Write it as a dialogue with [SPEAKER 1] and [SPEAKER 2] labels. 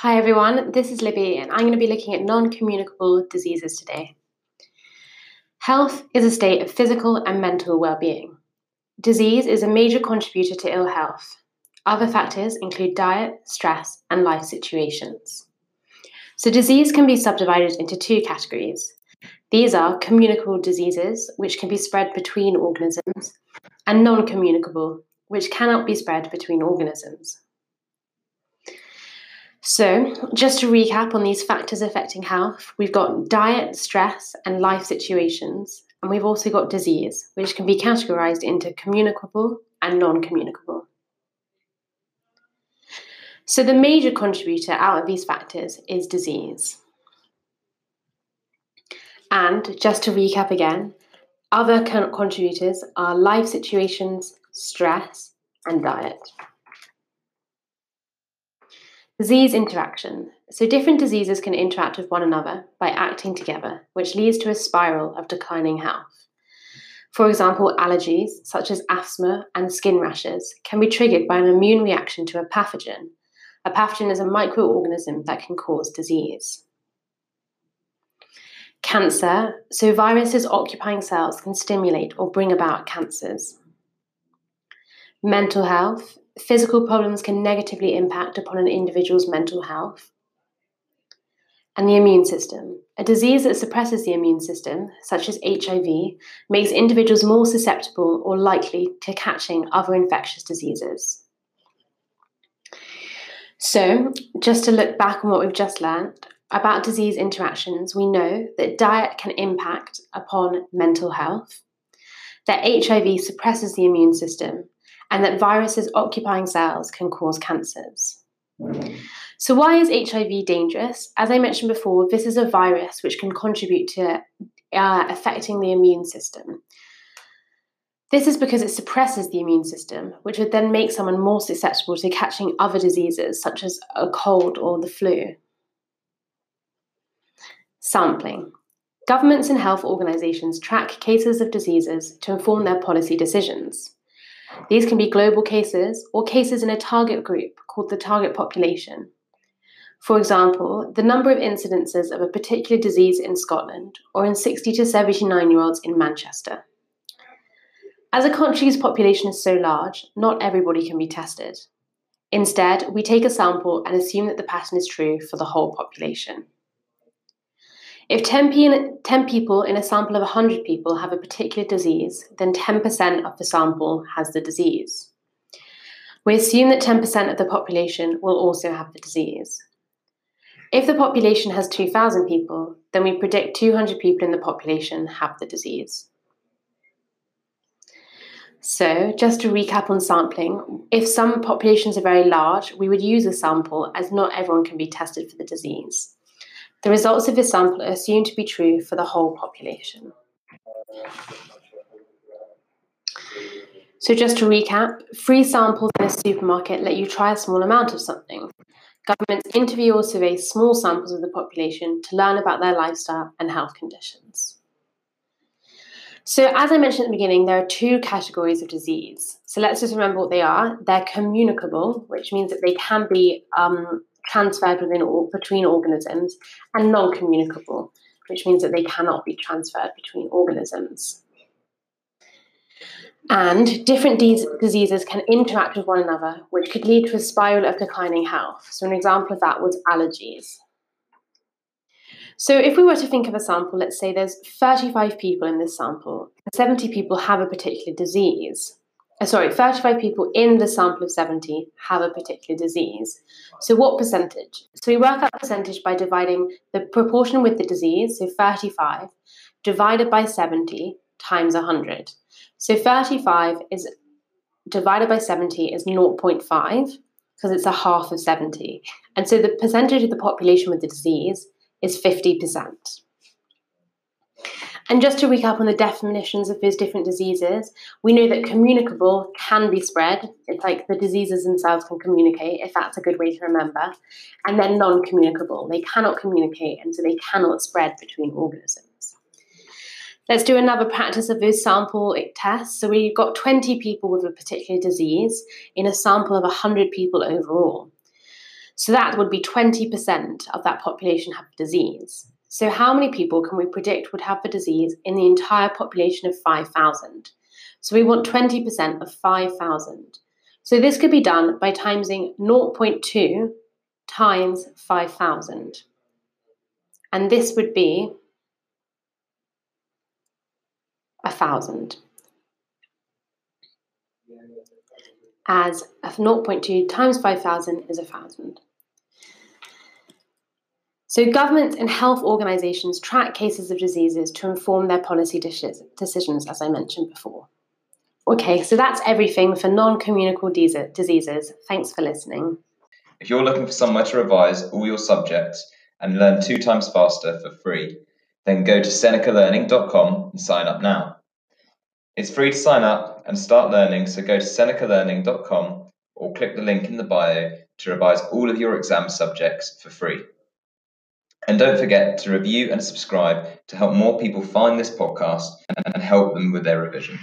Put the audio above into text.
[SPEAKER 1] Hi everyone, this is Libby, and I'm going to be looking at non communicable diseases today. Health is a state of physical and mental well being. Disease is a major contributor to ill health. Other factors include diet, stress, and life situations. So, disease can be subdivided into two categories. These are communicable diseases, which can be spread between organisms, and non communicable, which cannot be spread between organisms. So, just to recap on these factors affecting health, we've got diet, stress, and life situations, and we've also got disease, which can be categorized into communicable and non communicable. So, the major contributor out of these factors is disease. And just to recap again, other contributors are life situations, stress, and diet. Disease interaction. So, different diseases can interact with one another by acting together, which leads to a spiral of declining health. For example, allergies, such as asthma and skin rashes, can be triggered by an immune reaction to a pathogen. A pathogen is a microorganism that can cause disease. Cancer, so viruses occupying cells can stimulate or bring about cancers. Mental health, physical problems can negatively impact upon an individual's mental health. And the immune system. A disease that suppresses the immune system, such as HIV, makes individuals more susceptible or likely to catching other infectious diseases. So, just to look back on what we've just learned about disease interactions, we know that diet can impact upon mental health, that HIV suppresses the immune system, and that viruses occupying cells can cause cancers. So, why is HIV dangerous? As I mentioned before, this is a virus which can contribute to uh, affecting the immune system. This is because it suppresses the immune system, which would then make someone more susceptible to catching other diseases such as a cold or the flu. Sampling. Governments and health organisations track cases of diseases to inform their policy decisions. These can be global cases or cases in a target group called the target population. For example, the number of incidences of a particular disease in Scotland or in 60 to 79 year olds in Manchester. As a country's population is so large, not everybody can be tested. Instead, we take a sample and assume that the pattern is true for the whole population. If 10, p- 10 people in a sample of 100 people have a particular disease, then 10% of the sample has the disease. We assume that 10% of the population will also have the disease. If the population has 2,000 people, then we predict 200 people in the population have the disease. So, just to recap on sampling, if some populations are very large, we would use a sample as not everyone can be tested for the disease. The results of this sample are assumed to be true for the whole population. So, just to recap, free samples in a supermarket let you try a small amount of something. Governments interview or survey small samples of the population to learn about their lifestyle and health conditions. So, as I mentioned at the beginning, there are two categories of disease. So, let's just remember what they are. They're communicable, which means that they can be um, transferred within or between organisms, and non-communicable, which means that they cannot be transferred between organisms. And different de- diseases can interact with one another, which could lead to a spiral of declining health. So, an example of that was allergies. So, if we were to think of a sample, let's say there's 35 people in this sample, 70 people have a particular disease Uh, sorry, 35 people in the sample of 70 have a particular disease. So, what percentage? So, we work out percentage by dividing the proportion with the disease, so 35, divided by 70 times 100. So, 35 is divided by 70 is 0.5 because it's a half of 70. And so, the percentage of the population with the disease is 50%. And just to recap on the definitions of those different diseases, we know that communicable can be spread. It's like the diseases themselves can communicate, if that's a good way to remember. And then non communicable, they cannot communicate and so they cannot spread between organisms. Let's do another practice of those sample tests. So we've got 20 people with a particular disease in a sample of 100 people overall. So that would be 20% of that population have disease. So, how many people can we predict would have the disease in the entire population of 5,000? So, we want 20% of 5,000. So, this could be done by timesing 0.2 times 5,000. And this would be 1,000. As 0.2 times 5,000 is 1,000. So, governments and health organisations track cases of diseases to inform their policy decisions, as I mentioned before. Okay, so that's everything for non communicable diseases. Thanks for listening.
[SPEAKER 2] If you're looking for somewhere to revise all your subjects and learn two times faster for free, then go to senecalearning.com and sign up now. It's free to sign up and start learning, so go to senecalearning.com or click the link in the bio to revise all of your exam subjects for free. And don't forget to review and subscribe to help more people find this podcast and help them with their revision.